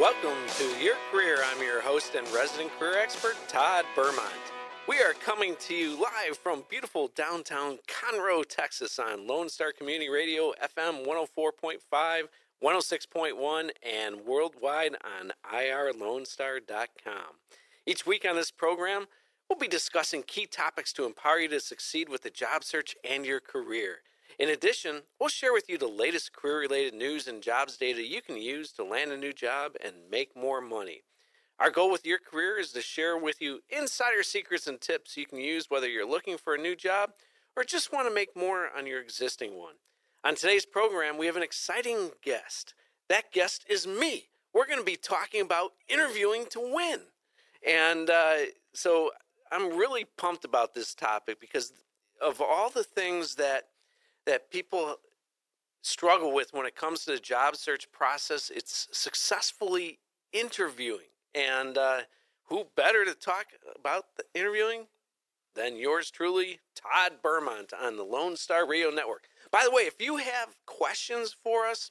Welcome to Your Career. I'm your host and resident career expert, Todd Bermont. We are coming to you live from beautiful downtown Conroe, Texas on Lone Star Community Radio, FM 104.5, 106.1, and worldwide on irlonestar.com. Each week on this program, we'll be discussing key topics to empower you to succeed with the job search and your career. In addition, we'll share with you the latest career related news and jobs data you can use to land a new job and make more money. Our goal with your career is to share with you insider secrets and tips you can use whether you're looking for a new job or just want to make more on your existing one. On today's program, we have an exciting guest. That guest is me. We're going to be talking about interviewing to win. And uh, so I'm really pumped about this topic because of all the things that that people struggle with when it comes to the job search process, it's successfully interviewing. And uh, who better to talk about the interviewing than yours truly, Todd Bermont on the Lone Star Radio Network. By the way, if you have questions for us,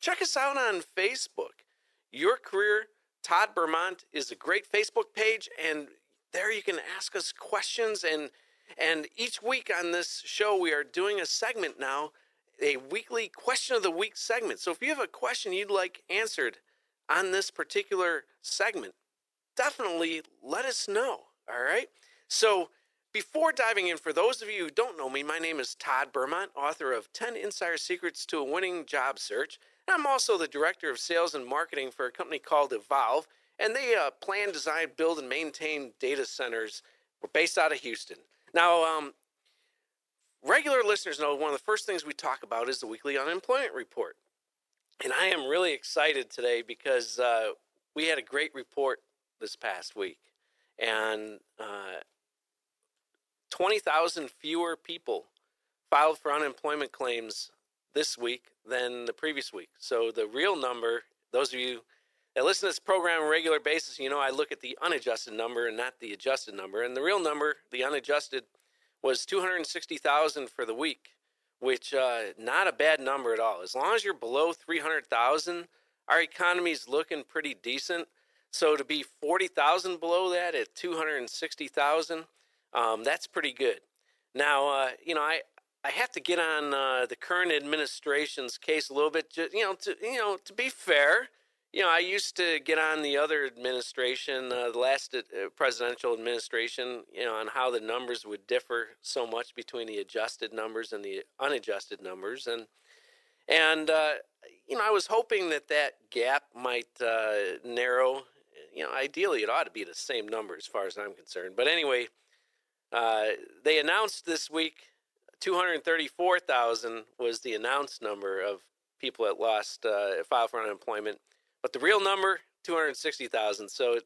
check us out on Facebook. Your Career, Todd Bermont is a great Facebook page, and there you can ask us questions. And, and each week on this show, we are doing a segment now, a weekly question of the week segment. So if you have a question you'd like answered on this particular segment, definitely let us know. All right. So before diving in, for those of you who don't know me, my name is Todd Bermont, author of 10 Insider Secrets to a Winning Job Search. And I'm also the director of sales and marketing for a company called Evolve. And they uh, plan, design, build, and maintain data centers. We're based out of Houston. Now, um, regular listeners know one of the first things we talk about is the weekly unemployment report. And I am really excited today because uh, we had a great report this past week. And uh, 20,000 fewer people filed for unemployment claims this week than the previous week. So the real number, those of you that listen to this program on a regular basis, you know I look at the unadjusted number and not the adjusted number. And the real number, the unadjusted, was 260,000 for the week, which uh, not a bad number at all. As long as you're below 300,000, our economy is looking pretty decent. So to be 40,000 below that at 260,000, um, that's pretty good. Now, uh, you know, I, I have to get on uh, the current administration's case a little bit. You know, to you know, to be fair, you know, I used to get on the other administration, uh, the last uh, presidential administration, you know, on how the numbers would differ so much between the adjusted numbers and the unadjusted numbers, and and uh, you know, I was hoping that that gap might uh, narrow. You know, ideally, it ought to be the same number as far as I'm concerned. But anyway, uh, they announced this week 234,000 was the announced number of people that lost uh, filed for unemployment, but the real number 260,000. So it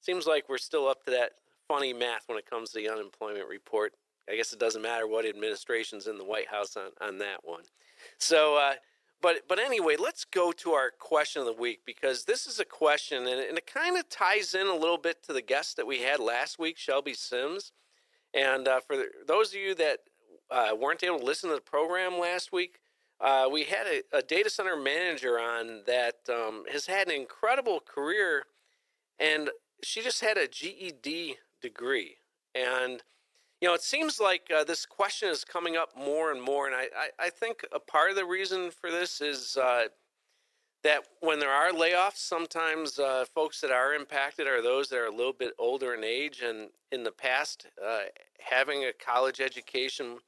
seems like we're still up to that funny math when it comes to the unemployment report. I guess it doesn't matter what administration's in the White House on, on that one. So, uh, but but anyway, let's go to our question of the week because this is a question and, and it kind of ties in a little bit to the guest that we had last week, Shelby Sims. And uh, for those of you that uh, weren't able to listen to the program last week, uh, we had a, a, data center manager on that um, has had an incredible career, and she just had a GED degree. And you know, it seems like uh, this question is coming up more and more, and I, I, I think a part of the reason for this is uh, that when there are layoffs, sometimes uh, folks that are impacted are those that are a little bit older in age. And in the past, uh, having a college education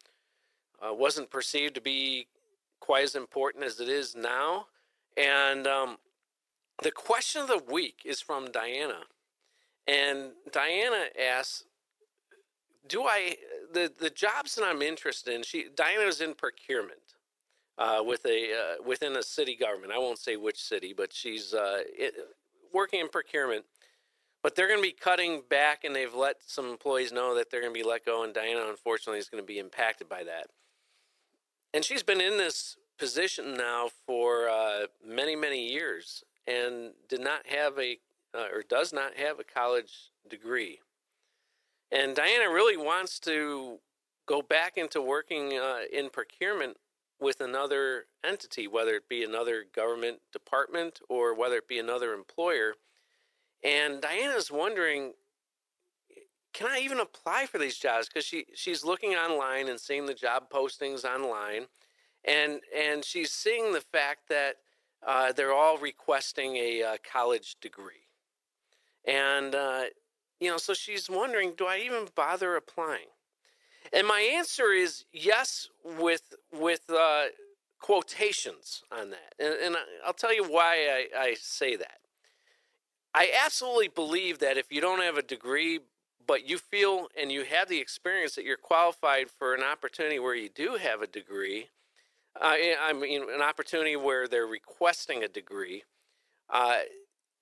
uh, wasn't perceived to be quite as important as it is now. And um, the question of the week is from Diana. And Diana asks, do I the the jobs that I'm interested in? She Diana's in procurement, uh, with a uh, within a city government. I won't say which city, but she's uh, it, working in procurement. But they're going to be cutting back, and they've let some employees know that they're going to be let go. And Diana, unfortunately, is going to be impacted by that. And she's been in this position now for uh, many, many years, and did not have a uh, or does not have a college degree. And Diana really wants to go back into working uh, in procurement with another entity, whether it be another government department or whether it be another employer. And Diana's wondering, can I even apply for these jobs? Because she, she's looking online and seeing the job postings online, and and she's seeing the fact that uh, they're all requesting a uh, college degree, and uh, you know, so she's wondering, do I even bother applying? And my answer is yes, with with uh, quotations on that, and, and I'll tell you why I, I say that. I absolutely believe that if you don't have a degree, but you feel and you have the experience that you're qualified for an opportunity where you do have a degree, uh, I mean, an opportunity where they're requesting a degree, uh,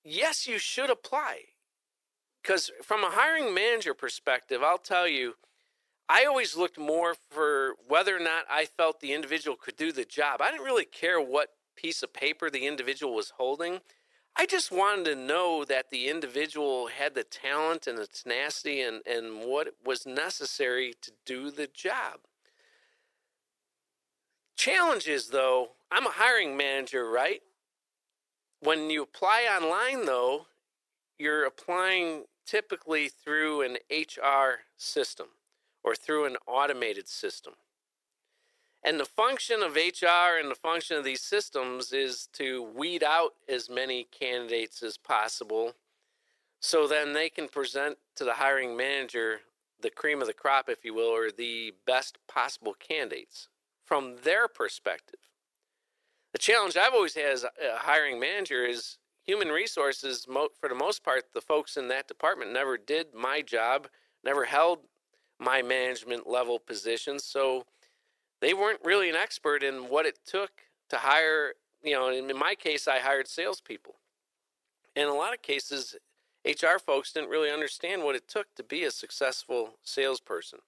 yes, you should apply. Because from a hiring manager perspective, I'll tell you, I always looked more for whether or not I felt the individual could do the job. I didn't really care what piece of paper the individual was holding. I just wanted to know that the individual had the talent and the tenacity and, and what was necessary to do the job. Challenges, though, I'm a hiring manager, right? When you apply online, though, you're applying typically through an HR system or through an automated system. And the function of HR and the function of these systems is to weed out as many candidates as possible so then they can present to the hiring manager the cream of the crop, if you will, or the best possible candidates from their perspective. The challenge I've always had as a hiring manager is human resources, for the most part, the folks in that department never did my job, never held my management level positions. So they weren't really an expert in what it took to hire. You know, in my case, I hired salespeople. In a lot of cases, HR folks didn't really understand what it took to be a successful salesperson.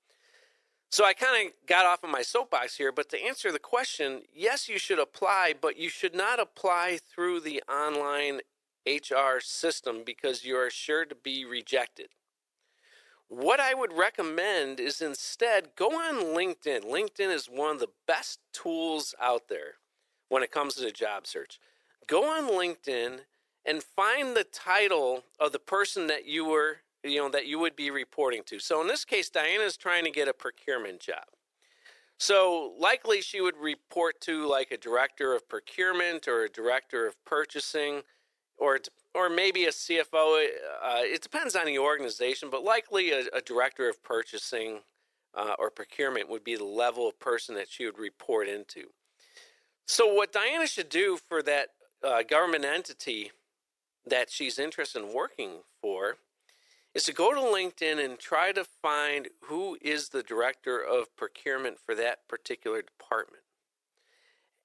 So I kind of got off of my soapbox here, but to answer the question, yes, you should apply, but you should not apply through the online HR system because you are sure to be rejected. What I would recommend is instead go on LinkedIn. LinkedIn is one of the best tools out there when it comes to the job search. Go on LinkedIn and find the title of the person that you were, you know, that you would be reporting to. So in this case, Diana is trying to get a procurement job. So likely she would report to like a director of procurement or a director of purchasing or or maybe a CFO. Uh, it depends on the organization, but likely a, a director of purchasing uh, or procurement would be the level of person that she would report into. So, what Diana should do for that uh, government entity that she's interested in working for is to go to LinkedIn and try to find who is the director of procurement for that particular department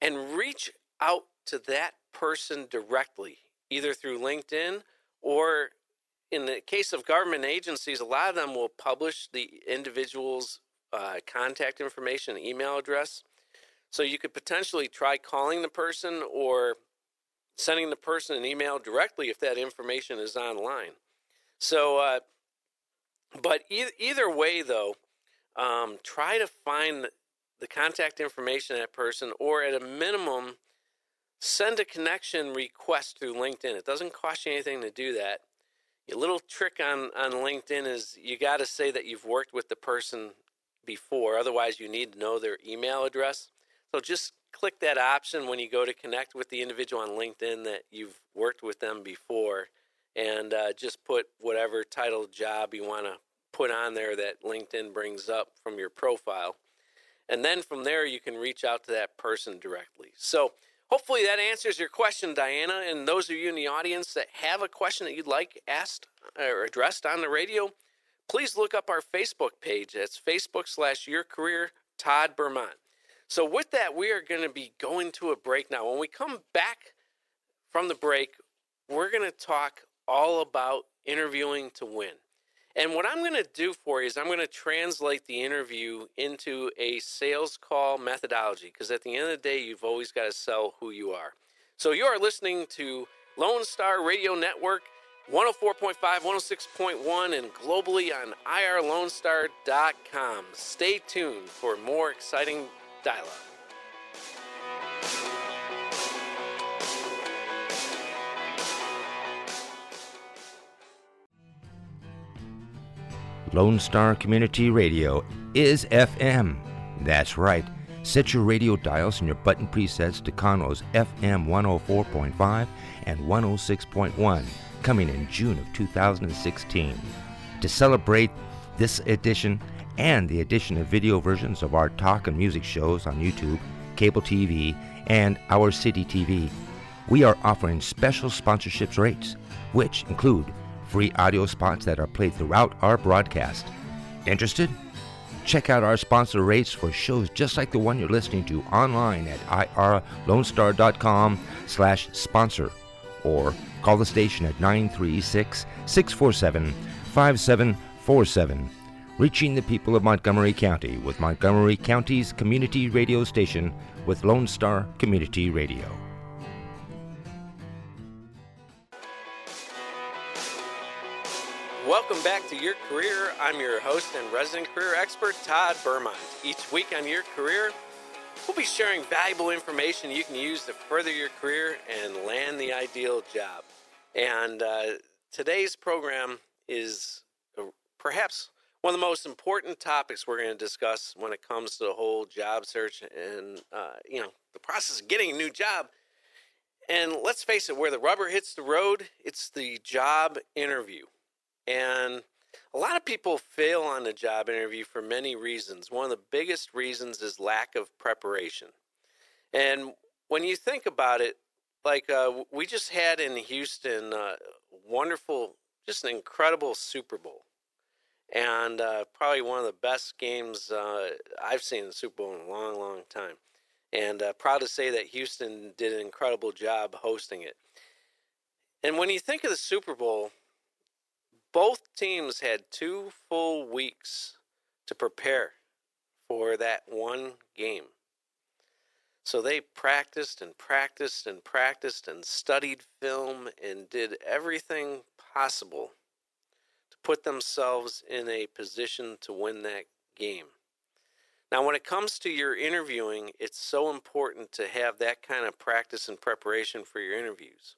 and reach out to that person directly either through LinkedIn or in the case of government agencies, a lot of them will publish the individual's uh, contact information, email address. So you could potentially try calling the person or sending the person an email directly if that information is online. So, uh, but e- either way, though, um, try to find the contact information of that person, or at a minimum, send a connection request through LinkedIn. It doesn't cost you anything to do that. A little trick on, on LinkedIn is you got to say that you've worked with the person before. Otherwise, you need to know their email address. So just click that option when you go to connect with the individual on LinkedIn that you've worked with them before and uh, just put whatever title job you want to put on there that LinkedIn brings up from your profile. And then from there, you can reach out to that person directly. So, Hopefully that answers your question, Diana. And those of you in the audience that have a question that you'd like asked or addressed on the radio, please look up our Facebook page. That's Facebook slash Your Career Todd Bermont. So with that, we are going to be going to a break now. When we come back from the break, we're going to talk all about interviewing to win. And what I'm going to do for you is I'm going to translate the interview into a sales call methodology because at the end of the day, you've always got to sell who you are. So you are listening to Lone Star Radio Network 104.5, 106.1, and globally on irlonestar.com. Stay tuned for more exciting dialogue. Lone Star Community Radio is FM. That's right. Set your radio dials and your button presets to Conroe's FM 104.5 and 106.1, coming in June of 2016. To celebrate this edition and the addition of video versions of our talk and music shows on YouTube, cable TV, and Our City TV, we are offering special sponsorships rates, which include free audio spots that are played throughout our broadcast. Interested? Check out our sponsor rates for shows just like the one you're listening to online at irlonestar.com slash sponsor or call the station at 936-647-5747 reaching the people of Montgomery County with Montgomery County's community radio station with Lone Star Community Radio. Welcome back to Your Career. I'm your host and resident career expert, Todd Bermont. Each week on Your Career, we'll be sharing valuable information you can use to further your career and land the ideal job. And uh, today's program is uh, perhaps one of the most important topics we're going to discuss when it comes to the whole job search and uh, you know the process of getting a new job. And let's face it, where the rubber hits the road, it's the job interview. And a lot of people fail on the job interview for many reasons. One of the biggest reasons is lack of preparation. And when you think about it, like uh, we just had in Houston, uh, wonderful, just an incredible Super Bowl and uh, probably one of the best games uh, I've seen in the Super Bowl in a long, long time. And uh, proud to say that Houston did an incredible job hosting it. And when you think of the Super Bowl, both teams had two full weeks to prepare for that one game. So they practiced and practiced and practiced and studied film and did everything possible to put themselves in a position to win that game. Now, when it comes to your interviewing, it's so important to have that kind of practice and preparation for your interviews.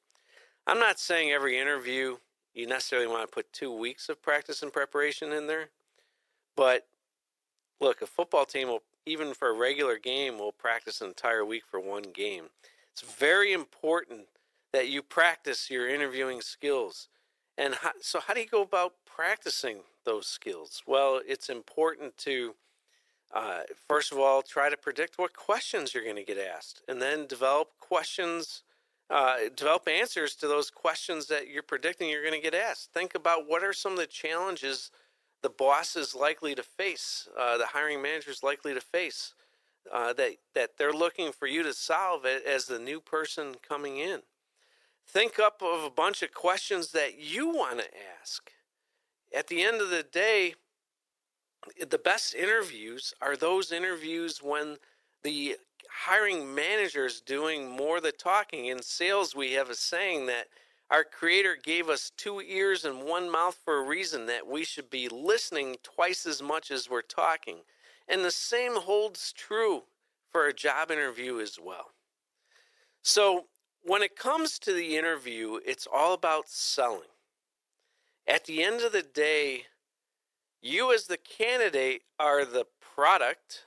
I'm not saying every interview you necessarily want to put two weeks of practice and preparation in there, but look, a football team will, even for a regular game, will practice an entire week for one game. It's very important that you practice your interviewing skills. And how, so, how do you go about practicing those skills? Well, it's important to, uh, first of all, try to predict what questions you're going to get asked, and then develop questions, uh, develop answers to those questions that you're predicting you're going to get asked. Think about what are some of the challenges the boss is likely to face, uh, the hiring manager is likely to face. Uh, that that they're looking for you to solve it as the new person coming in. Think up of a bunch of questions that you want to ask. At the end of the day, the best interviews are those interviews when the hiring managers doing more the talking. In sales, we have a saying that our Creator gave us two ears and one mouth for a reason, that we should be listening twice as much as we're talking. And the same holds true for a job interview as well. So, when it comes to the interview, it's all about selling. At the end of the day, you as the candidate are the product,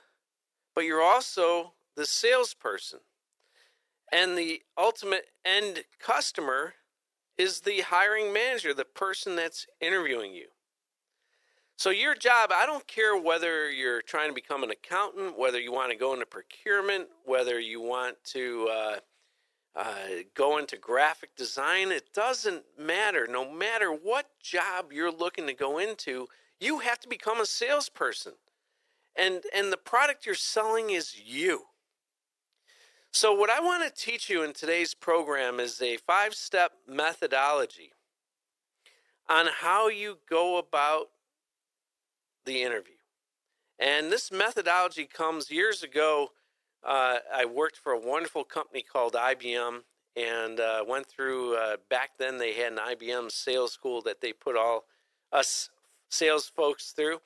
but you're also the salesperson. And the ultimate end customer is the hiring manager, the person that's interviewing you. So, your job, I don't care whether you're trying to become an accountant, whether you want to go into procurement, whether you want to uh, uh, go into graphic design. It doesn't matter. No matter what job you're looking to go into, you have to become a salesperson. And, and the product you're selling is you. So, what I want to teach you in today's program is a five step methodology on how you go about the interview. And this methodology comes years ago uh, I worked for a wonderful company called IBM and uh, went through, uh, back then they had an IBM sales school that they put all us sales folks through.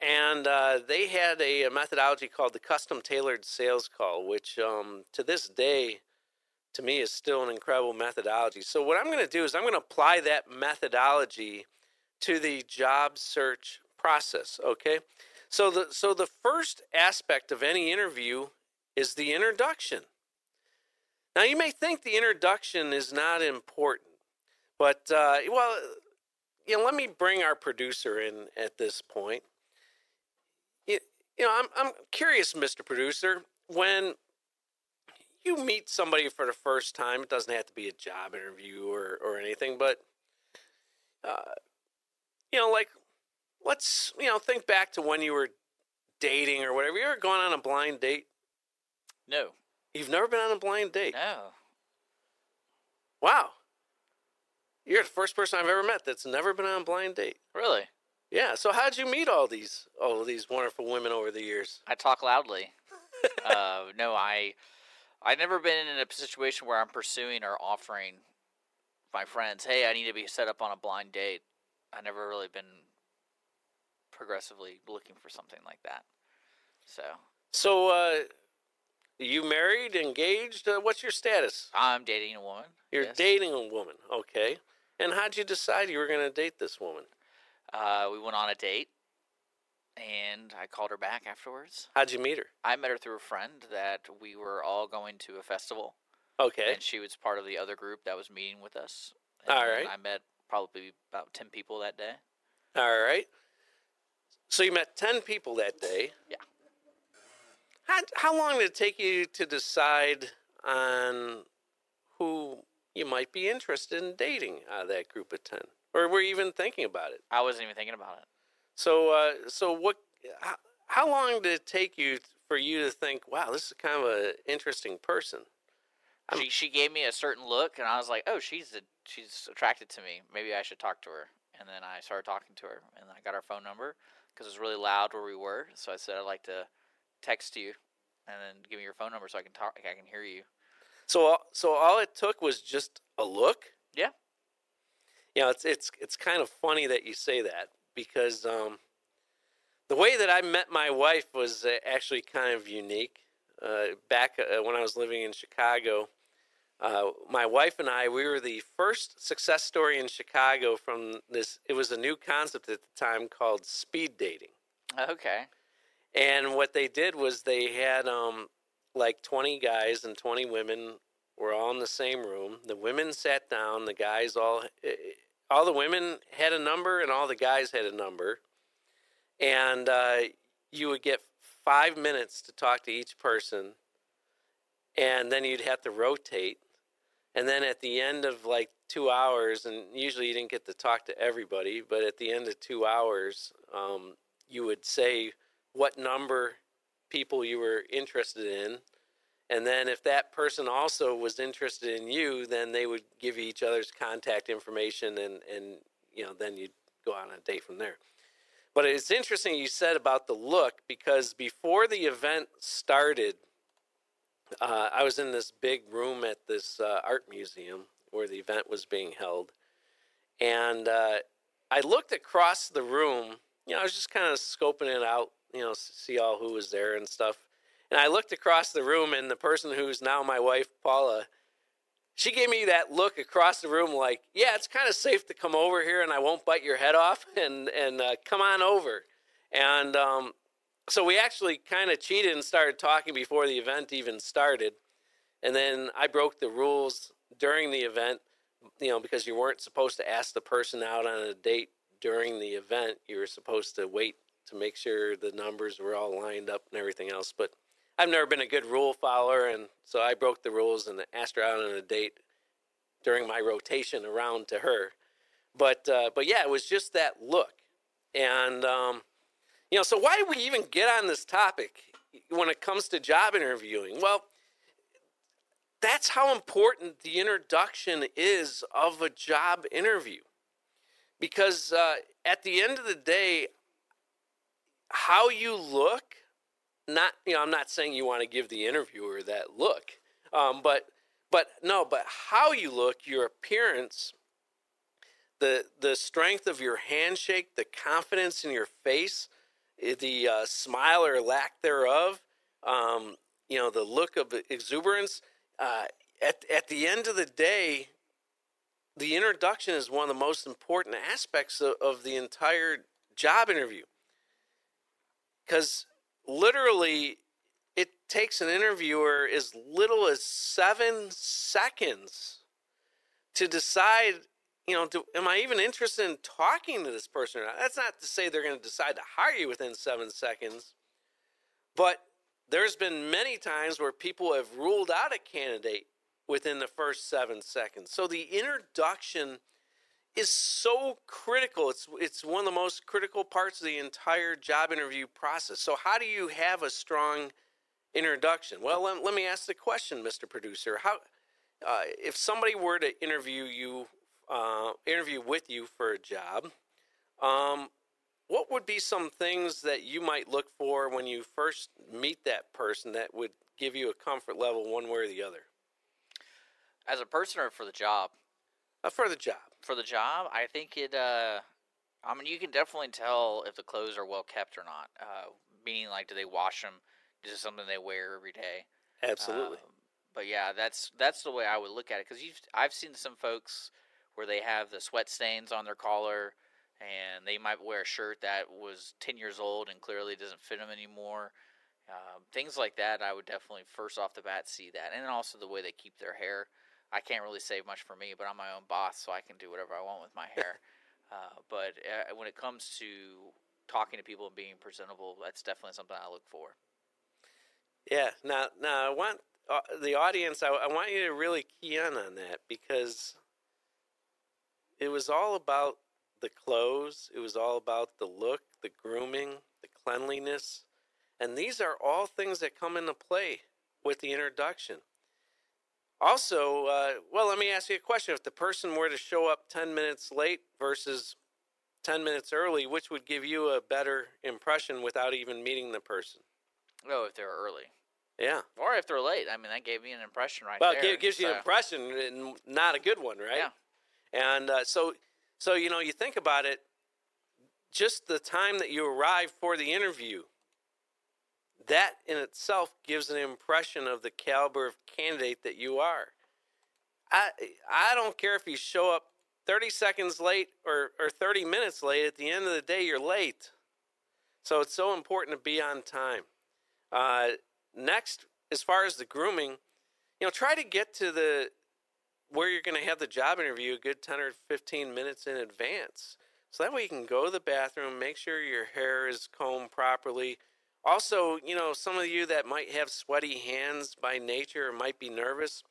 And uh, they had a, a, methodology called the custom tailored sales call, which um, to this day, to me, is still an incredible methodology. So, what I'm going to do is I'm going to apply that methodology to the job search process. Okay, so the so the first aspect of any interview is the introduction. Now you may think the introduction is not important, but uh, well, you know, let me bring our producer in at this point. You, know, I'm I'm curious, Mr. Producer, when you meet somebody for the first time, it doesn't have to be a job interview or, or anything, but, uh, you know, like, let's, you know, think back to when you were dating or whatever. You ever gone on a blind date? No. You've never been on a blind date? No. Wow. You're the first person I've ever met that's never been on a blind date. Really? Yeah. So how'd you meet all these all of these wonderful women over the years? I talk loudly. uh, no, I I've never been in a situation where I'm pursuing or offering my friends, "Hey, I need to be set up on a blind date." I never really been progressively looking for something like that. So So, uh, you married, engaged? Uh, what's your status? I'm dating a woman. You're yes. dating a woman, okay? And how'd you decide you were going to date this woman? Uh, we went on a date, and I called her back afterwards. How'd you meet her? I met her through a friend that we were all going to a festival, Okay, and she was part of the other group that was meeting with us. All And right. I met probably about ten people that day. all right. So you met ten people that day. Yeah. How how long did it take you to decide on who you might be interested in dating out of that group of ten, or were you even thinking about it? I wasn't even thinking about it. So uh, so what? How, how long did it take you for you to think, wow, this is kind of an interesting person? I'm- She she gave me a certain look, and I was like, oh, she's a, she's attracted to me. Maybe I should talk to her. And then I started talking to her, and I got her phone number because it was really loud where we were. So I said, I'd like to text you, and then give me your phone number so I can talk. I can hear you. So, all- so all it took was just a look. Yeah. You know, it's it's it's kind of funny that you say that because um, the way that I met my wife was uh, actually kind of unique. Uh, back uh, when I was living in Chicago, uh, my wife and I we were the first success story in Chicago from this. It was a new concept at the time called speed dating. Okay. And what they did was they had um, like 20 guys and 20 women were all in the same room. The women sat down, the guys all all the women had a number and all the guys had a number. And uh, you would get 5 minutes to talk to each person. And then you'd have to rotate. And then at the end of like 2 hours and usually you didn't get to talk to everybody, but at the end of 2 hours um, you would say what number people you were interested in. And then if that person also was interested in you, then they would give you each other's contact information and, and you know, then you'd go on a date from there. But it's interesting you said about the look because before the event started, uh, I was in this big room at this uh, art museum where the event was being held. And uh, I looked across the room, you know, I was just kind of scoping it out, you know, see all who was there and stuff. And I looked across the room, and the person who's now my wife, Paula, she gave me that look across the room, like, "Yeah, it's kind of safe to come over here, and I won't bite your head off, and and uh, come on over." And um, so we actually kind of cheated and started talking before the event even started. And then I broke the rules during the event, you know, because you weren't supposed to ask the person out on a date during the event. You were supposed to wait to make sure the numbers were all lined up and everything else. But I've never been a good rule follower, and so I broke the rules and asked her out on a date during my rotation around to her. But uh, but yeah, it was just that look, and um, you know, so why do we even get on this topic when it comes to job interviewing? Well, that's how important the introduction is of a job interview. Because uh, at the end of the day, how you look, not, you know, I'm not saying you want to give the interviewer that look, um, but, but no, but how you look, your appearance, the, the strength of your handshake, the confidence in your face, eh, the uh, smile or lack thereof, um, you know, the look of exuberance. Uh, at, at the end of the day, the introduction is one of the most important aspects of, of the entire job interview. Because literally, it takes an interviewer as little as seven seconds to decide, you know, do, am I even interested in talking to this person or not? That's not to say they're going to decide to hire you within seven seconds, but there's been many times where people have ruled out a candidate within the first seven seconds. So the introduction is so critical. It's it's one of the most critical parts of the entire job interview process. So how do you have a strong introduction? Well, let, let me ask the question, Mr. Producer. How uh, if somebody were to interview you, uh, interview with you for a job, um, what would be some things that you might look for when you first meet that person that would give you a comfort level one way or the other? As a person or for the job? Uh, for the job. For the job, I think it. Uh, I mean, you can definitely tell if the clothes are well kept or not. Uh, meaning, like, do they wash them? Is it something they wear every day? Absolutely. Um, but yeah, that's that's the way I would look at it because I've seen some folks where they have the sweat stains on their collar, and they might wear a shirt that was ten years old and clearly doesn't fit them anymore. Um, things like that, I would definitely first off the bat see that, and also the way they keep their hair. I can't really say much for me, but I'm my own boss, so I can do whatever I want with my hair. uh, but uh, when it comes to talking to people and being presentable, that's definitely something I look for. Yeah. Now, now I want uh, the audience. I, I want you to really key in on that because it was all about the clothes. It was all about the look, the grooming, the cleanliness, and these are all things that come into play with the introduction. Also, uh, well, let me ask you a question. If the person were to show up 10 minutes late versus 10 minutes early, which would give you a better impression without even meeting the person? Oh, if they're early. Yeah. Or if they're late. I mean, that gave me an impression right well, there. Well, it gives so. you an impression, and not a good one, right? Yeah. And uh, so, so you know, you think about it. Just the time that you arrive for the interview, that in itself gives an impression of the caliber of candidate that you are. I I don't care if you show up 30 seconds late or, or 30 minutes late. At the end of the day, you're late. So it's so important to be on time. Uh, next, as far as the grooming, you know, try to get to the where you're going to have the job interview a good 10 or 15 minutes in advance. So that way you can go to the bathroom, make sure your hair is combed properly, also, you know, some of you that might have sweaty hands by nature or might be nervous,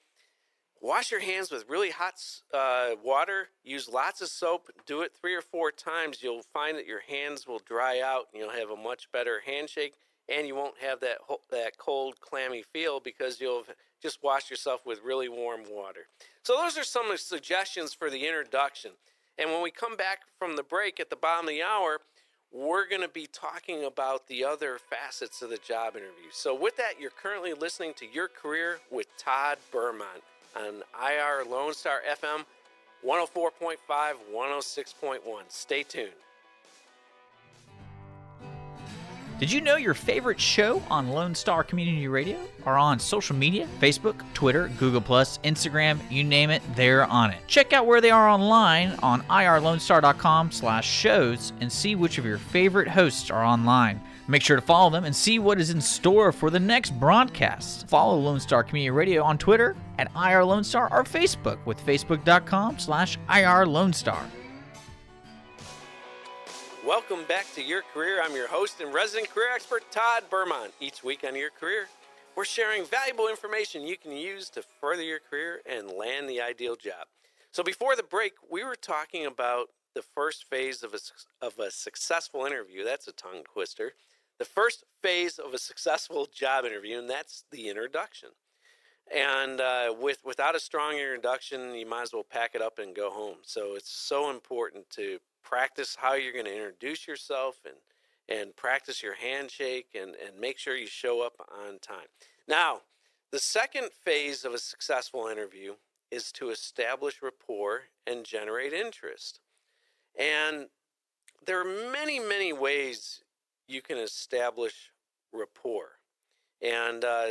wash your hands with really hot uh, water. Use lots of soap. Do it three or four times. You'll find that your hands will dry out and you'll have a much better handshake. And you won't have that that cold, clammy feel because you'll just wash yourself with really warm water. So those are some of the suggestions for the introduction. And when we come back from the break at the bottom of the hour, we're going to be talking about the other facets of the job interview. So, with that, you're currently listening to Your Career with Todd Bermont on IR Lone Star FM 104.5, 106.1. Stay tuned. Did you know your favorite show on Lone Star Community Radio are on social media Facebook, Twitter, Google, Instagram, you name it, they're on it. Check out where they are online on irlonestar.com slash shows and see which of your favorite hosts are online. Make sure to follow them and see what is in store for the next broadcast. Follow Lone Star Community Radio on Twitter at IR Lone Star or Facebook with facebook.com slash IR Lone Star. Welcome back to Your Career. I'm your host and resident career expert, Todd Bermont. Each week on Your Career, we're sharing valuable information you can use to further your career and land the ideal job. So, before the break, we were talking about the first phase of a, of a successful interview. That's a tongue twister. The first phase of a successful job interview, and that's the introduction. And uh, with without a strong introduction, you might as well pack it up and go home. So it's so important to practice how you're going to introduce yourself and and practice your handshake and, and make sure you show up on time. Now, the second phase of a successful interview is to establish rapport and generate interest. And there are many, many ways you can establish rapport. And uh,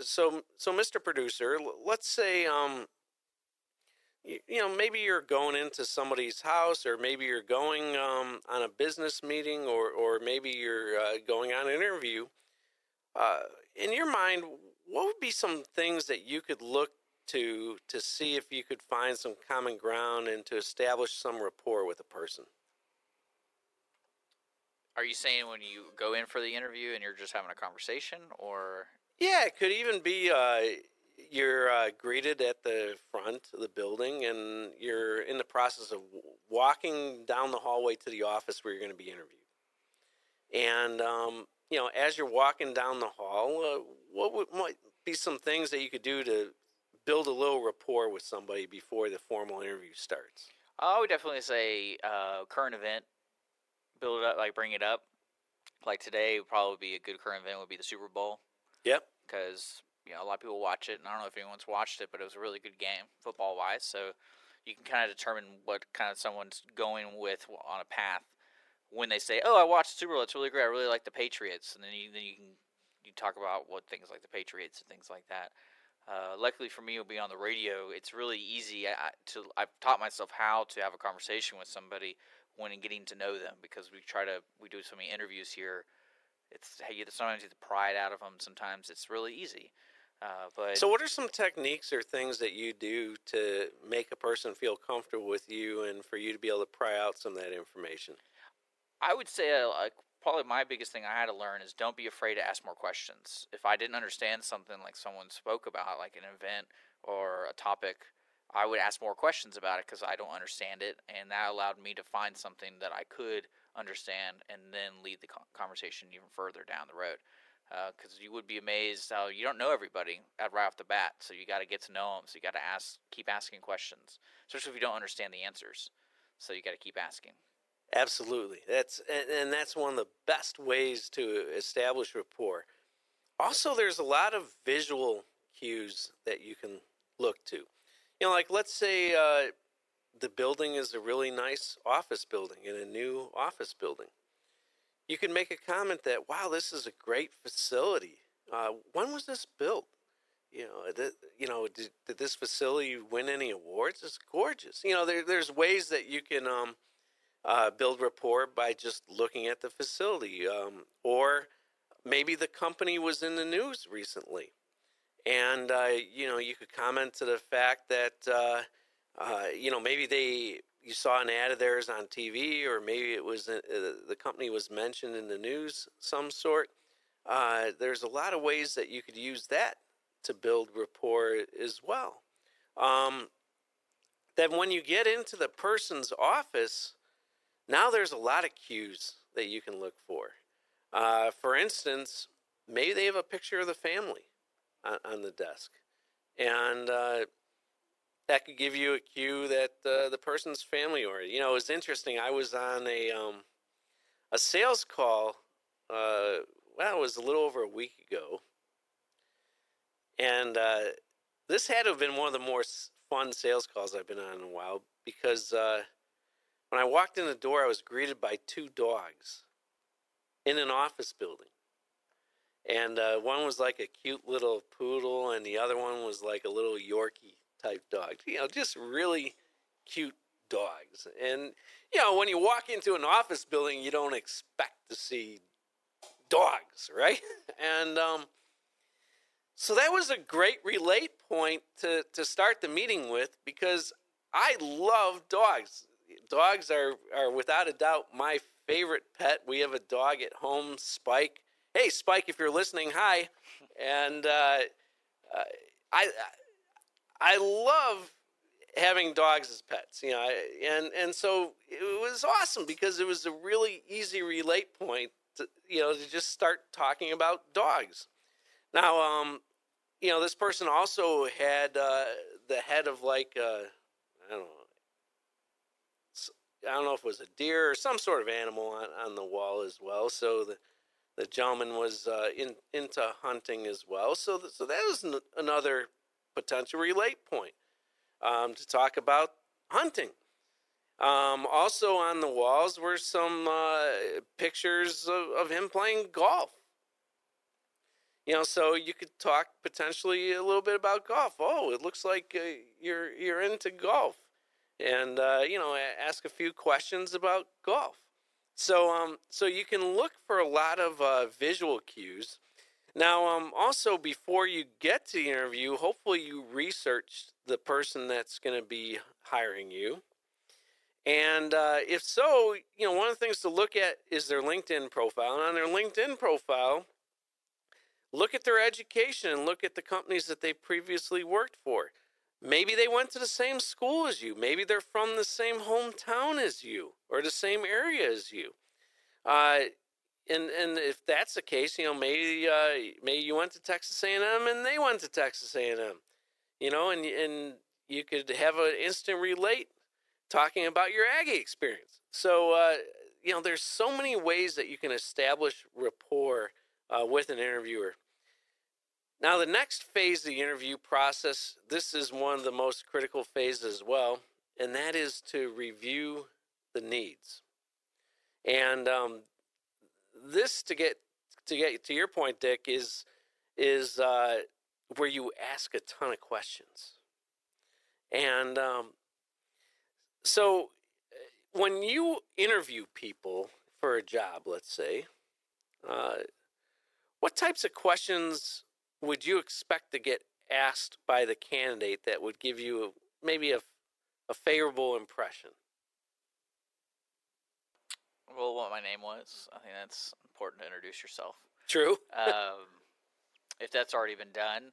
so, so, Mr. Producer, let's say um, you, know, maybe you're going into somebody's house, or maybe you're going um, on a business meeting, or or maybe you're uh, going on an interview. Uh, in your mind, what would be some things that you could look to to see if you could find some common ground and to establish some rapport with a person? Are you saying when you go in for the interview and you're just having a conversation, or Yeah, it could even be uh, you're uh, greeted at the front of the building and you're in the process of walking down the hallway to the office where you're going to be interviewed. And, um, you know, as you're walking down the hall, uh, what would, might be some things that you could do to build a little rapport with somebody before the formal interview starts? I would definitely say uh, current event, build it up, like bring it up. Like today, would probably be a good current event would be the Super Bowl Yep. because you know a lot of people watch it, and I don't know if anyone's watched it, but it was a really good game football wise. So you can kind of determine what kind of someone's going with on a path when they say, "Oh, I watched the Super Bowl. It's really great. I really like the Patriots," and then you then you can you talk about what things like the Patriots and things like that. Uh, luckily for me, it'll be on the radio. It's really easy I, to. I've taught myself how to have a conversation with somebody when getting to know them because we try to. We do so many interviews here. It's hey, sometimes you to pry it out of them. Sometimes it's really easy. Uh, but So, what are some techniques or things that you do to make a person feel comfortable with you and for you to be able to pry out some of that information? I would say uh, like probably my biggest thing I had to learn is don't be afraid to ask more questions. If I didn't understand something like someone spoke about, like an event or a topic, I would ask more questions about it because I don't understand it, and that allowed me to find something that I could understand and then lead the conversation even further down the road. Because you would be amazed how you don't know everybody at right off the bat, so you got to get to know them. So you got to ask, keep asking questions, especially if you don't understand the answers. So you got to keep asking. Absolutely. That's and, and that's one of the best ways to establish rapport. Also, there's a lot of visual cues that you can look to. You know, like let's say uh, the building is a really nice office building in a new office building. You can make a comment that, "Wow, this is a great facility. Uh, when was this built? You know, th- you know, did, did this facility win any awards? It's gorgeous. You know, there, there's ways that you can um, uh, build rapport by just looking at the facility. Um, or maybe the company was in the news recently. And, uh, you know, you could comment to the fact that, uh, uh, you know, maybe they, you saw an ad of theirs on TV, or maybe it was, uh, the company was mentioned in the news some sort. Uh, there's a lot of ways that you could use that to build rapport as well. Um, then when you get into the person's office, now there's a lot of cues that you can look for. Uh, for instance, maybe they have a picture of the family on, on the desk, and uh, that could give you a cue that uh, the person's family or you know it was interesting. I was on a um, a sales call. Uh, well, it was a little over a week ago, and uh, this had to have been one of the more fun sales calls I've been on in a while because uh, when I walked in the door, I was greeted by two dogs in an office building. And uh, one was like a cute little poodle, and the other one was like a little Yorkie type dog. You know, just really cute dogs. And, you know, when you walk into an office building, you don't expect to see dogs, right? And um, so that was a great relate point to, to start the meeting with because I love dogs. Dogs are, are without a doubt my favorite pet. We have a dog at home, Spike. Hey, Spike, if you're listening, hi. And uh, uh, I, I love having dogs as pets, you know, I- and and so it was awesome because it was a really easy relate point, to, you know, to just start talking about dogs. Now, um, you know, this person also had uh, the head of like uh, I don't know, I don't know if it was a deer or some sort of animal on, on the wall as well. So the the gentleman was uh, in into hunting as well. So th- so that was n- another potential relate point um, to talk about hunting. Um, also on the walls were some uh, pictures of, of him playing golf. You know, so you could talk potentially a little bit about golf. Oh, it looks like uh, you're you're into golf, and uh, you know, ask a few questions about golf. So, um, so you can look for a lot of uh, visual cues. Now, um, also before you get to the interview, hopefully you researched the person that's going to be hiring you. And uh, if so, you know, one of the things to look at is their LinkedIn profile. And on their LinkedIn profile, look at their education and look at the companies that they previously worked for. Maybe they went to the same school as you. Maybe they're from the same hometown as you or the same area as you. Uh, and and if that's the case, you know, maybe uh, maybe you went to Texas A&M and they went to Texas A&M, you know, and and you could have an instant relate talking about your Aggie experience. So uh, you know, there's so many ways that you can establish rapport uh, with an interviewer. Now, the next phase of the interview process, this is one of the most critical phases as well, and that is to review the needs. And um, this, to get to get to your point, Dick, is is uh, where you ask a ton of questions. And um, so, when you interview people for a job, let's say, uh, what types of questions would you expect to get asked by the candidate that would give you maybe a, a favorable impression? Well, what my name was. I think that's important to introduce yourself. True. um, if that's already been done,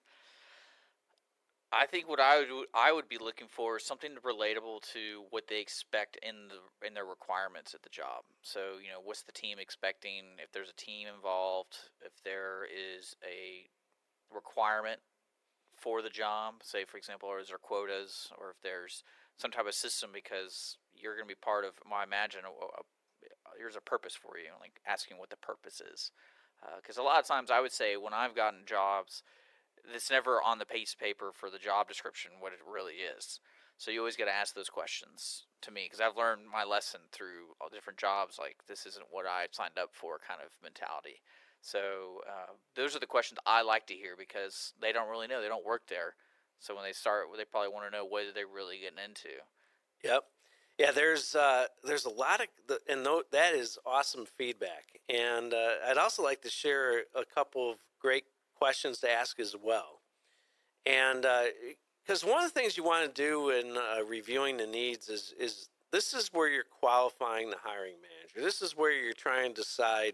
I think what I would I would be looking for is something relatable to what they expect in the in their requirements at the job. So you know, what's the team expecting? If there's a team involved, if there is a requirement for the job, say for example, or is there quotas, or if there's some type of system because you're going to be part of. Well, I imagine a, a, here's a purpose for you, like asking what the purpose is. Because uh, a lot of times I would say when I've gotten jobs it's never on the piece of paper for the job description what it really is. So you always got to ask those questions to me because I've learned my lesson through all different jobs. Like this isn't what I signed up for, kind of mentality. So uh, those are the questions I like to hear because they don't really know. They don't work there. So when they start, they probably want to know what are they really getting into. Yep. Yeah, there's uh, there's a lot of and th- that is awesome feedback. And uh, I'd also like to share a couple of great questions to ask as well. And because uh, one of the things you want to do in uh, reviewing the needs is, is this is where you're qualifying the hiring manager. This is where you're trying to decide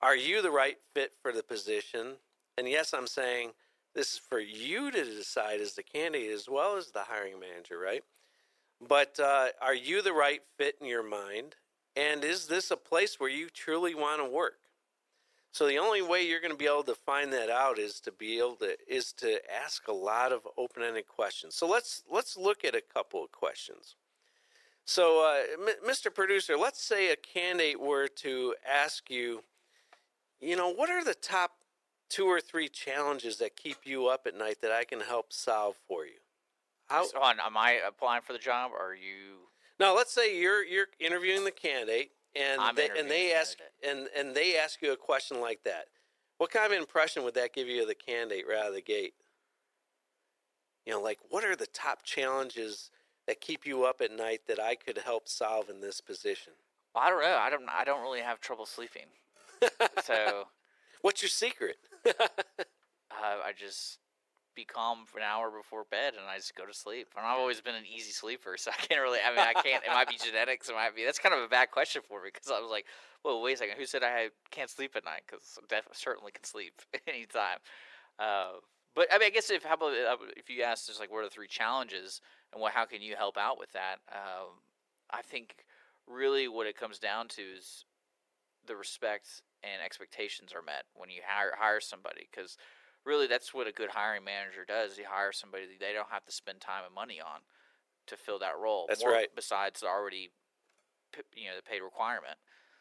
are you the right fit for the position? And yes, I'm saying this is for you to decide as the candidate as well as the hiring manager, right? But uh, are you the right fit in your mind? And is this a place where you truly want to work? So the only way you're going to be able to find that out is to be able to is to ask a lot of open-ended questions. So let's let's look at a couple of questions. So, uh, M- Mr. Producer, let's say a candidate were to ask you, you know, what are the top two or three challenges that keep you up at night that I can help solve for you? How? So on, am I applying for the job, or are you? No, let's say you're you're interviewing the candidate, and I'm they, and they the ask candidate. and and they ask you a question like that. What kind of impression would that give you of the candidate right out of the gate? You know, like what are the top challenges that keep you up at night that I could help solve in this position? Well, I don't know. I don't. I don't really have trouble sleeping. so, What's your secret? uh, I just be calm for an hour before bed and I just go to sleep. And I've always been an easy sleeper, so I can't really. I mean, I can't. It might be genetics. It might be. That's kind of a bad question for me because I was like, well, wait a second. Who said I can't sleep at night? Because I certainly can sleep anytime. Uh, but I mean, I guess if how about uh, if you ask just like what are the three challenges and what how can you help out with that? Um, I think really what it comes down to is the respect and expectations are met when you hire hire somebody because really that's what a good hiring manager does. He hires somebody that they don't have to spend time and money on to fill that role. That's more right. Besides the already, you know, the paid requirement.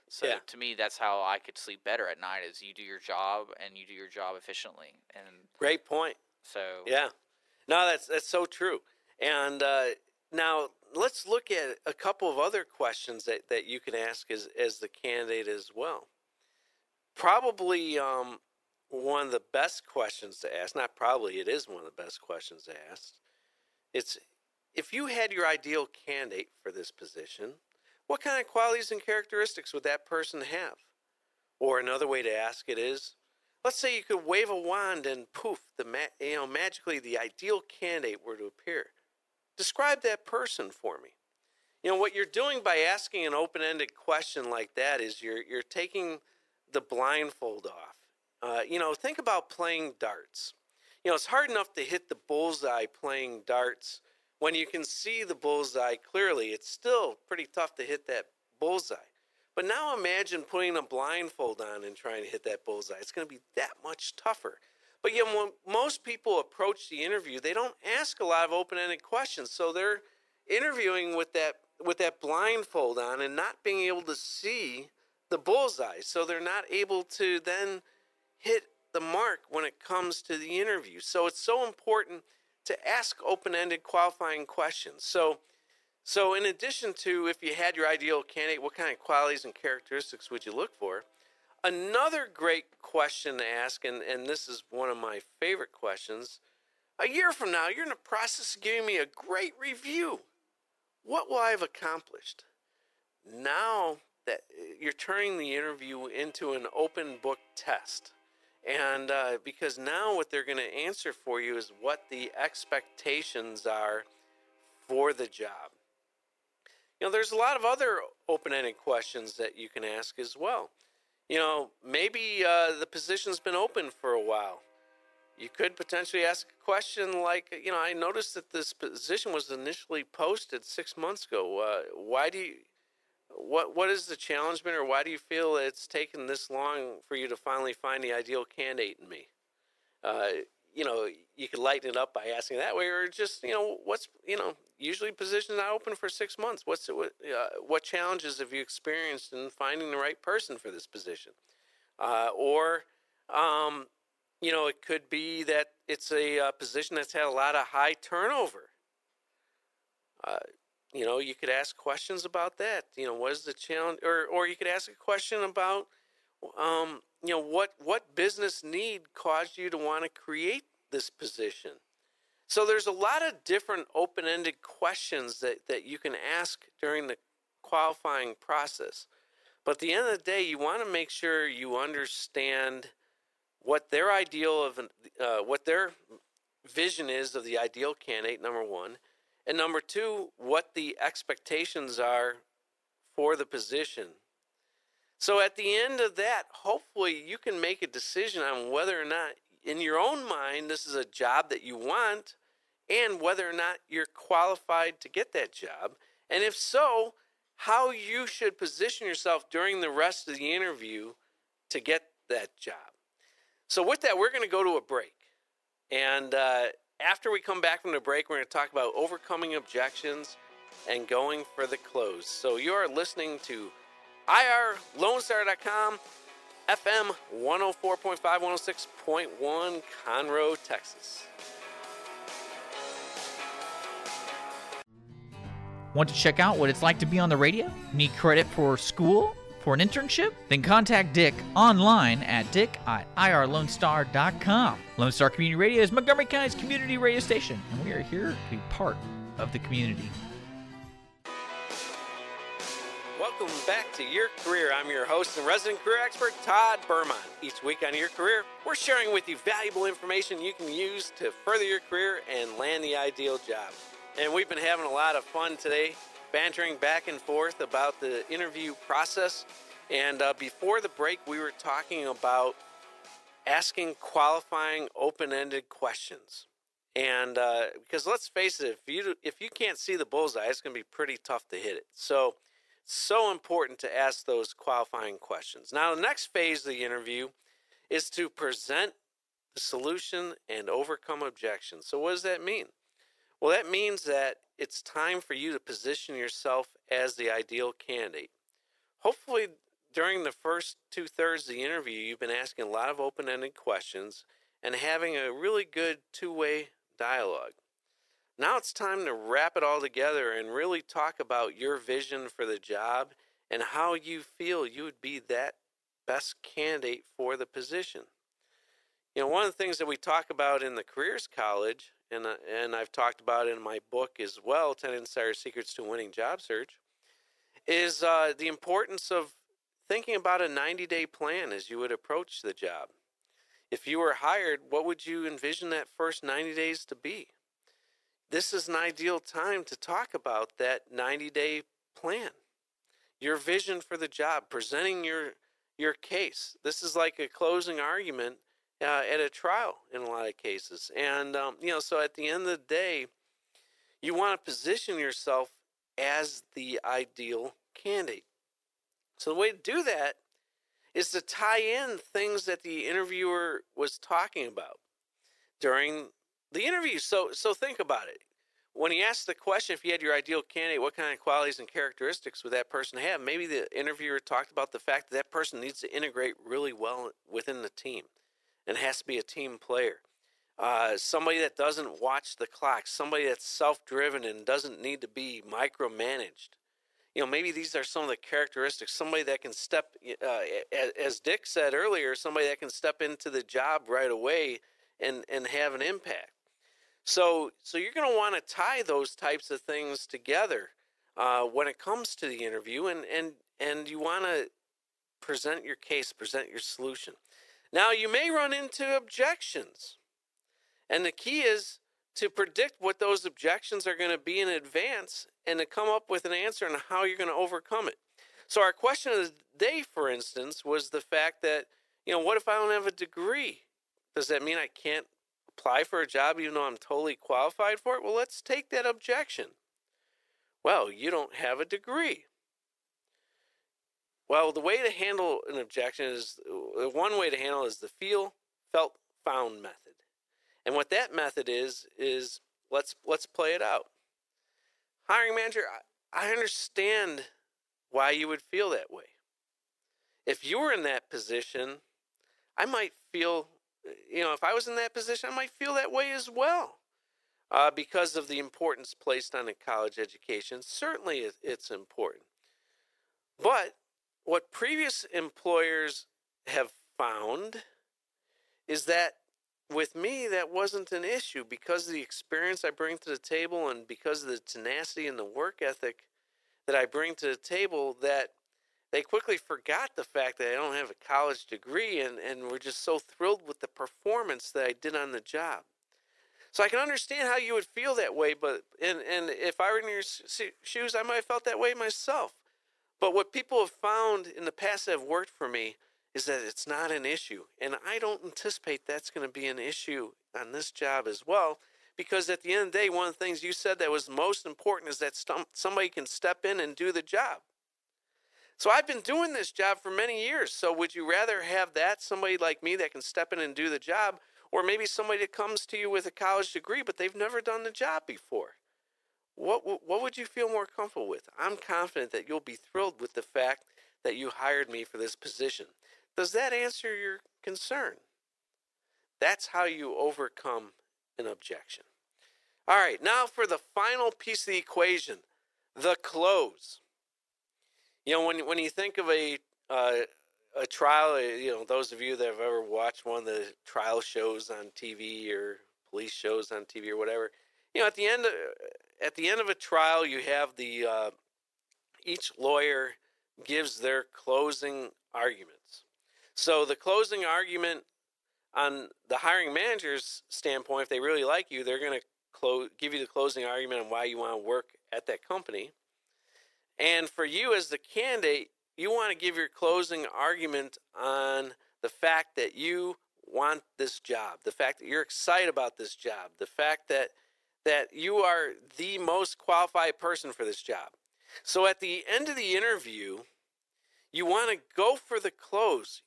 So Yeah. to me, that's how I could sleep better at night. Is you do your job and you do your job efficiently, and Great point. so Yeah. No, that's that's so true. And uh, now let's look at a couple of other questions that, that you can ask as as the candidate as well. Probably um, one of the best questions to ask. Not probably, it is one of the best questions to ask. It's if you had your ideal candidate for this position, what kind of qualities and characteristics would that person have? Or another way to ask it is, let's say you could wave a wand and poof, the ma- you know magically the ideal candidate were to appear. Describe that person for me. You know what you're doing by asking an open-ended question like that is you're you're taking the blindfold off. Uh, you know, think about playing darts. You know, it's hard enough to hit the bullseye playing darts when you can see the bullseye clearly. It's still pretty tough to hit that bullseye. But now imagine putting a blindfold on and trying to hit that bullseye. It's going to be that much tougher. But yet, when most people approach the interview, they don't ask a lot of open-ended questions. So they're interviewing with that with that blindfold on and not being able to see the bullseye. So they're not able to then hit the mark when it comes to the interview. So it's so important to ask open-ended qualifying questions. So so in addition to if you had your ideal candidate, what kind of qualities and characteristics would you look for? Another great question to ask, and, and this is one of my favorite questions. A year from now, you're in the process of giving me a great review. What will I have accomplished? Now that uh, you're turning the interview into an open book test. And uh, because now what they're going to answer for you is what the expectations are for the job. You know, there's a lot of other open ended questions that you can ask as well. You know, maybe uh, the position's been open for a while. You could potentially ask a question like, you know, I noticed that this position was initially posted six months ago. Uh, why do you, what what is the challenge been, or why do you feel it's taken this long for you to finally find the ideal candidate in me? Uh, you know, you could lighten it up by asking that way, or just you know, what's you know, usually positions not open for six months. What's what uh, what challenges have you experienced in finding the right person for this position? Uh, or um, you know, it could be that it's a uh, position that's had a lot of high turnover. You know, you could ask questions about that. You know, what is the challenge, or or you could ask a question about, um, you know, what what business need caused you to want to create this position. So there's a lot of different open-ended questions that that you can ask during the qualifying process. But at the end of the day, you want to make sure you understand what their ideal of uh, what their vision is of the ideal candidate. Number one, and number two, what the expectations are for the position. So at the end of that, hopefully you can make a decision on whether or not, in your own mind, this is a job that you want and whether or not you're qualified to get that job. And if so, how you should position yourself during the rest of the interview to get that job. So, with that, we're going to go to a break. And uh, after we come back from the break, we're going to talk about overcoming objections and going for the close. So you are listening to IRLoneStar.com, FM 104.5, 106.1, Conroe, Texas. Want to check out what it's like to be on the radio? Need credit for school? For an internship? Then contact Dick online at dick at irlonestar.com. Lone Star Community Radio is Montgomery County's community radio station, and we are here to be part of the community. Welcome back to Your Career. I'm your host and resident career expert, Todd Bermont. Each week on Your Career, we're sharing with you valuable information you can use to further your career and land the ideal job. And we've been having a lot of fun today bantering back and forth about the interview process. And uh, before the break, we were talking about asking qualifying open-ended questions. And uh, because let's face it, if you if you can't see the bullseye, it's going to be pretty tough to hit it. So, so important to ask those qualifying questions. Now, the next phase of the interview is to present the solution and overcome objections. So, what does that mean? Well, that means that it's time for you to position yourself as the ideal candidate. Hopefully, during the first two thirds of the interview, you've been asking a lot of open ended questions and having a really good two way dialogue. Now it's time to wrap it all together and really talk about your vision for the job and how you feel you would be that best candidate for the position. you know, one of the things that we talk about in the Careers College, and uh, and I've talked about in my book as well, Ten Insider Secrets to Winning Job Search, is uh, the importance of thinking about a 90 day plan as you would approach the job. If you were hired, what would you envision that first 90 days to be? This is an ideal time to talk about that 90 day plan, your vision for the job, presenting your your case. This is like a closing argument uh, at a trial in a lot of cases. And, um, you know, so at the end of the day, you want to position yourself as the ideal candidate. So the way to do that is to tie in things that the interviewer was talking about during the interview. So so think about it. When he asked the question, if you had your ideal candidate, what kind of qualities and characteristics would that person have? Maybe the interviewer talked about the fact that that person needs to integrate really well within the team and has to be a team player. Uh, somebody that doesn't watch the clock, somebody that's self driven and doesn't need to be micromanaged you know, maybe these are some of the characteristics. Somebody that can step, uh, as Dick said earlier, somebody that can step into the job right away and and have an impact. So, so you're going to want to tie those types of things together uh, when it comes to the interview, and and and you want to present your case, present your solution. Now, you may run into objections, and the key is to predict what those objections are going to be in advance and to come up with an answer on how you're going to overcome it. So, our question of the day, for instance, was the fact that, you know, what if I don't have a degree? Does that mean I can't apply for a job even though I'm totally qualified for it? Well, let's take that objection. Well, you don't have a degree. Well, the way to handle an objection is uh, one way to handle is the feel, felt, found method. And what that method is is let's let's play it out. Hiring manager, I, I understand why you would feel that way. If you were in that position, I might feel, you know, if I was in that position, I might feel that way as well. Uh, because of the importance placed on a college education. Certainly, it's important. But what previous employers have found is that with me, that wasn't an issue because of the experience I bring to the table and because of the tenacity and the work ethic that I bring to the table that they quickly forgot the fact that I don't have a college degree and, and were just so thrilled with the performance that I did on the job. So I can understand how you would feel that way, but and, and if I were in your shoes, I might have felt that way myself. But what people have found in the past that have worked for me is that it's not an issue. And I don't anticipate that's going to be an issue on this job as well. Because at the end of the day, one of the things you said that was most important is that somebody can step in and do the job. So I've been doing this job for many years. So would you rather have that, somebody like me that can step in and do the job, or maybe somebody that comes to you with a college degree, but they've never done the job before? What, what would you feel more comfortable with? I'm confident that you'll be thrilled with the fact that you hired me for this position. Does that answer your concern? That's how you overcome an objection. All right, now for the final piece of the equation the close. You know, when, when you think of a, uh, a trial, uh, you know, those of you that have ever watched one of the trial shows on TV or police shows on TV or whatever, you know, at the end of, at the end of a trial, you have the uh, each lawyer gives their closing arguments. So the closing argument on the hiring manager's standpoint, if they really like you, they're going to give you the closing argument on why you want to work at that company. And for you as the candidate, you want to give your closing argument on the fact that you want this job, the fact that you're excited about this job, the fact that that you are the most qualified person for this job. So at the end of the interview, you want to go for the close.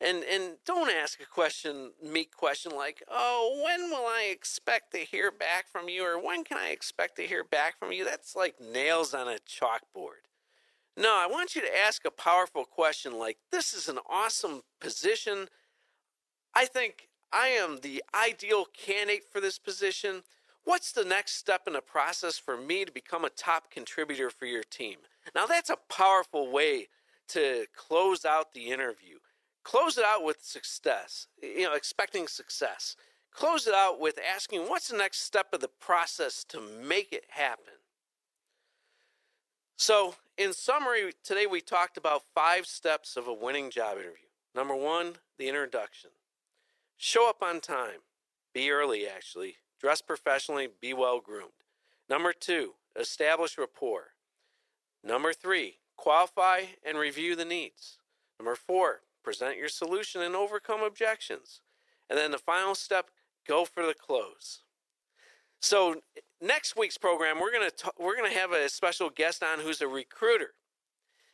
And and don't ask a question meek question like oh when will i expect to hear back from you? or when can i expect to hear back from you? That's like nails on a chalkboard. No i want you to ask a powerful question like this is an awesome position. I think i am the ideal candidate for this position what's the next step in the process for me to become a top contributor for your team now that's a powerful way to close out the interview close it out with success, you know, expecting success. Close it out with asking what's the next step of the process to make it happen. So, in summary, today we talked about five steps of a winning job interview. Number one, the introduction. Show up on time. Be early, actually. Dress professionally. Be well groomed. Number two, establish rapport. Number three, qualify and review the needs. Number four, present your solution and overcome objections. And then the final step, go for the close. So next week's program, we're gonna we're gonna have a special guest on who's a recruiter,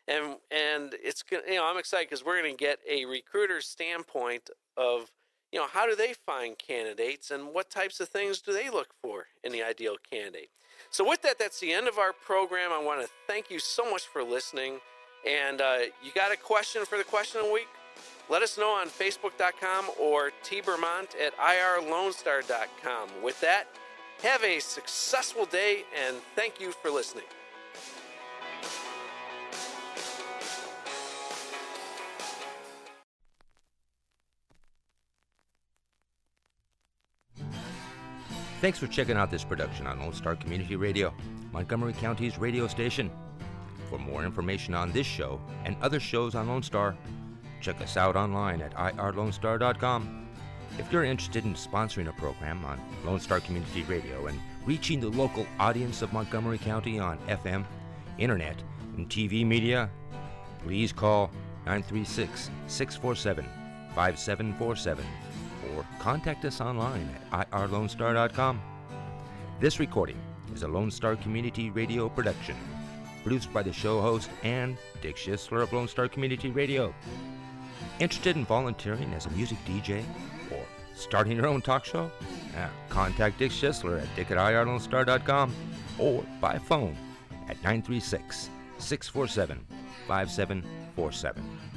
and and it's you know I'm excited because we're gonna get a recruiter's standpoint of you know how do they find candidates and what types of things do they look for in the ideal candidate. So with that, that's the end of our program. I want to thank you so much for listening. And uh, you got a question for the question of the week? Let us know on Facebook.com or tbermont at irlonestar.com. With that, have a successful day and thank you for listening. Thanks for checking out this production on Lone Star Community Radio, Montgomery County's radio station. For more information on this show and other shows on Lone Star, check us out online at irlonestar.com. If you're interested in sponsoring a program on Lone Star Community Radio and reaching the local audience of Montgomery County on FM, internet, and TV media, please call 936 647 5747 or contact us online at irlonestar.com. This recording is a Lone Star Community Radio production, produced by the show host and Dick Schisler of Lone Star Community Radio. Interested in volunteering as a music DJ or starting your own talk show? Uh, contact Dick Schisler at dick at irlonestar.com or by phone at 936 647 5747.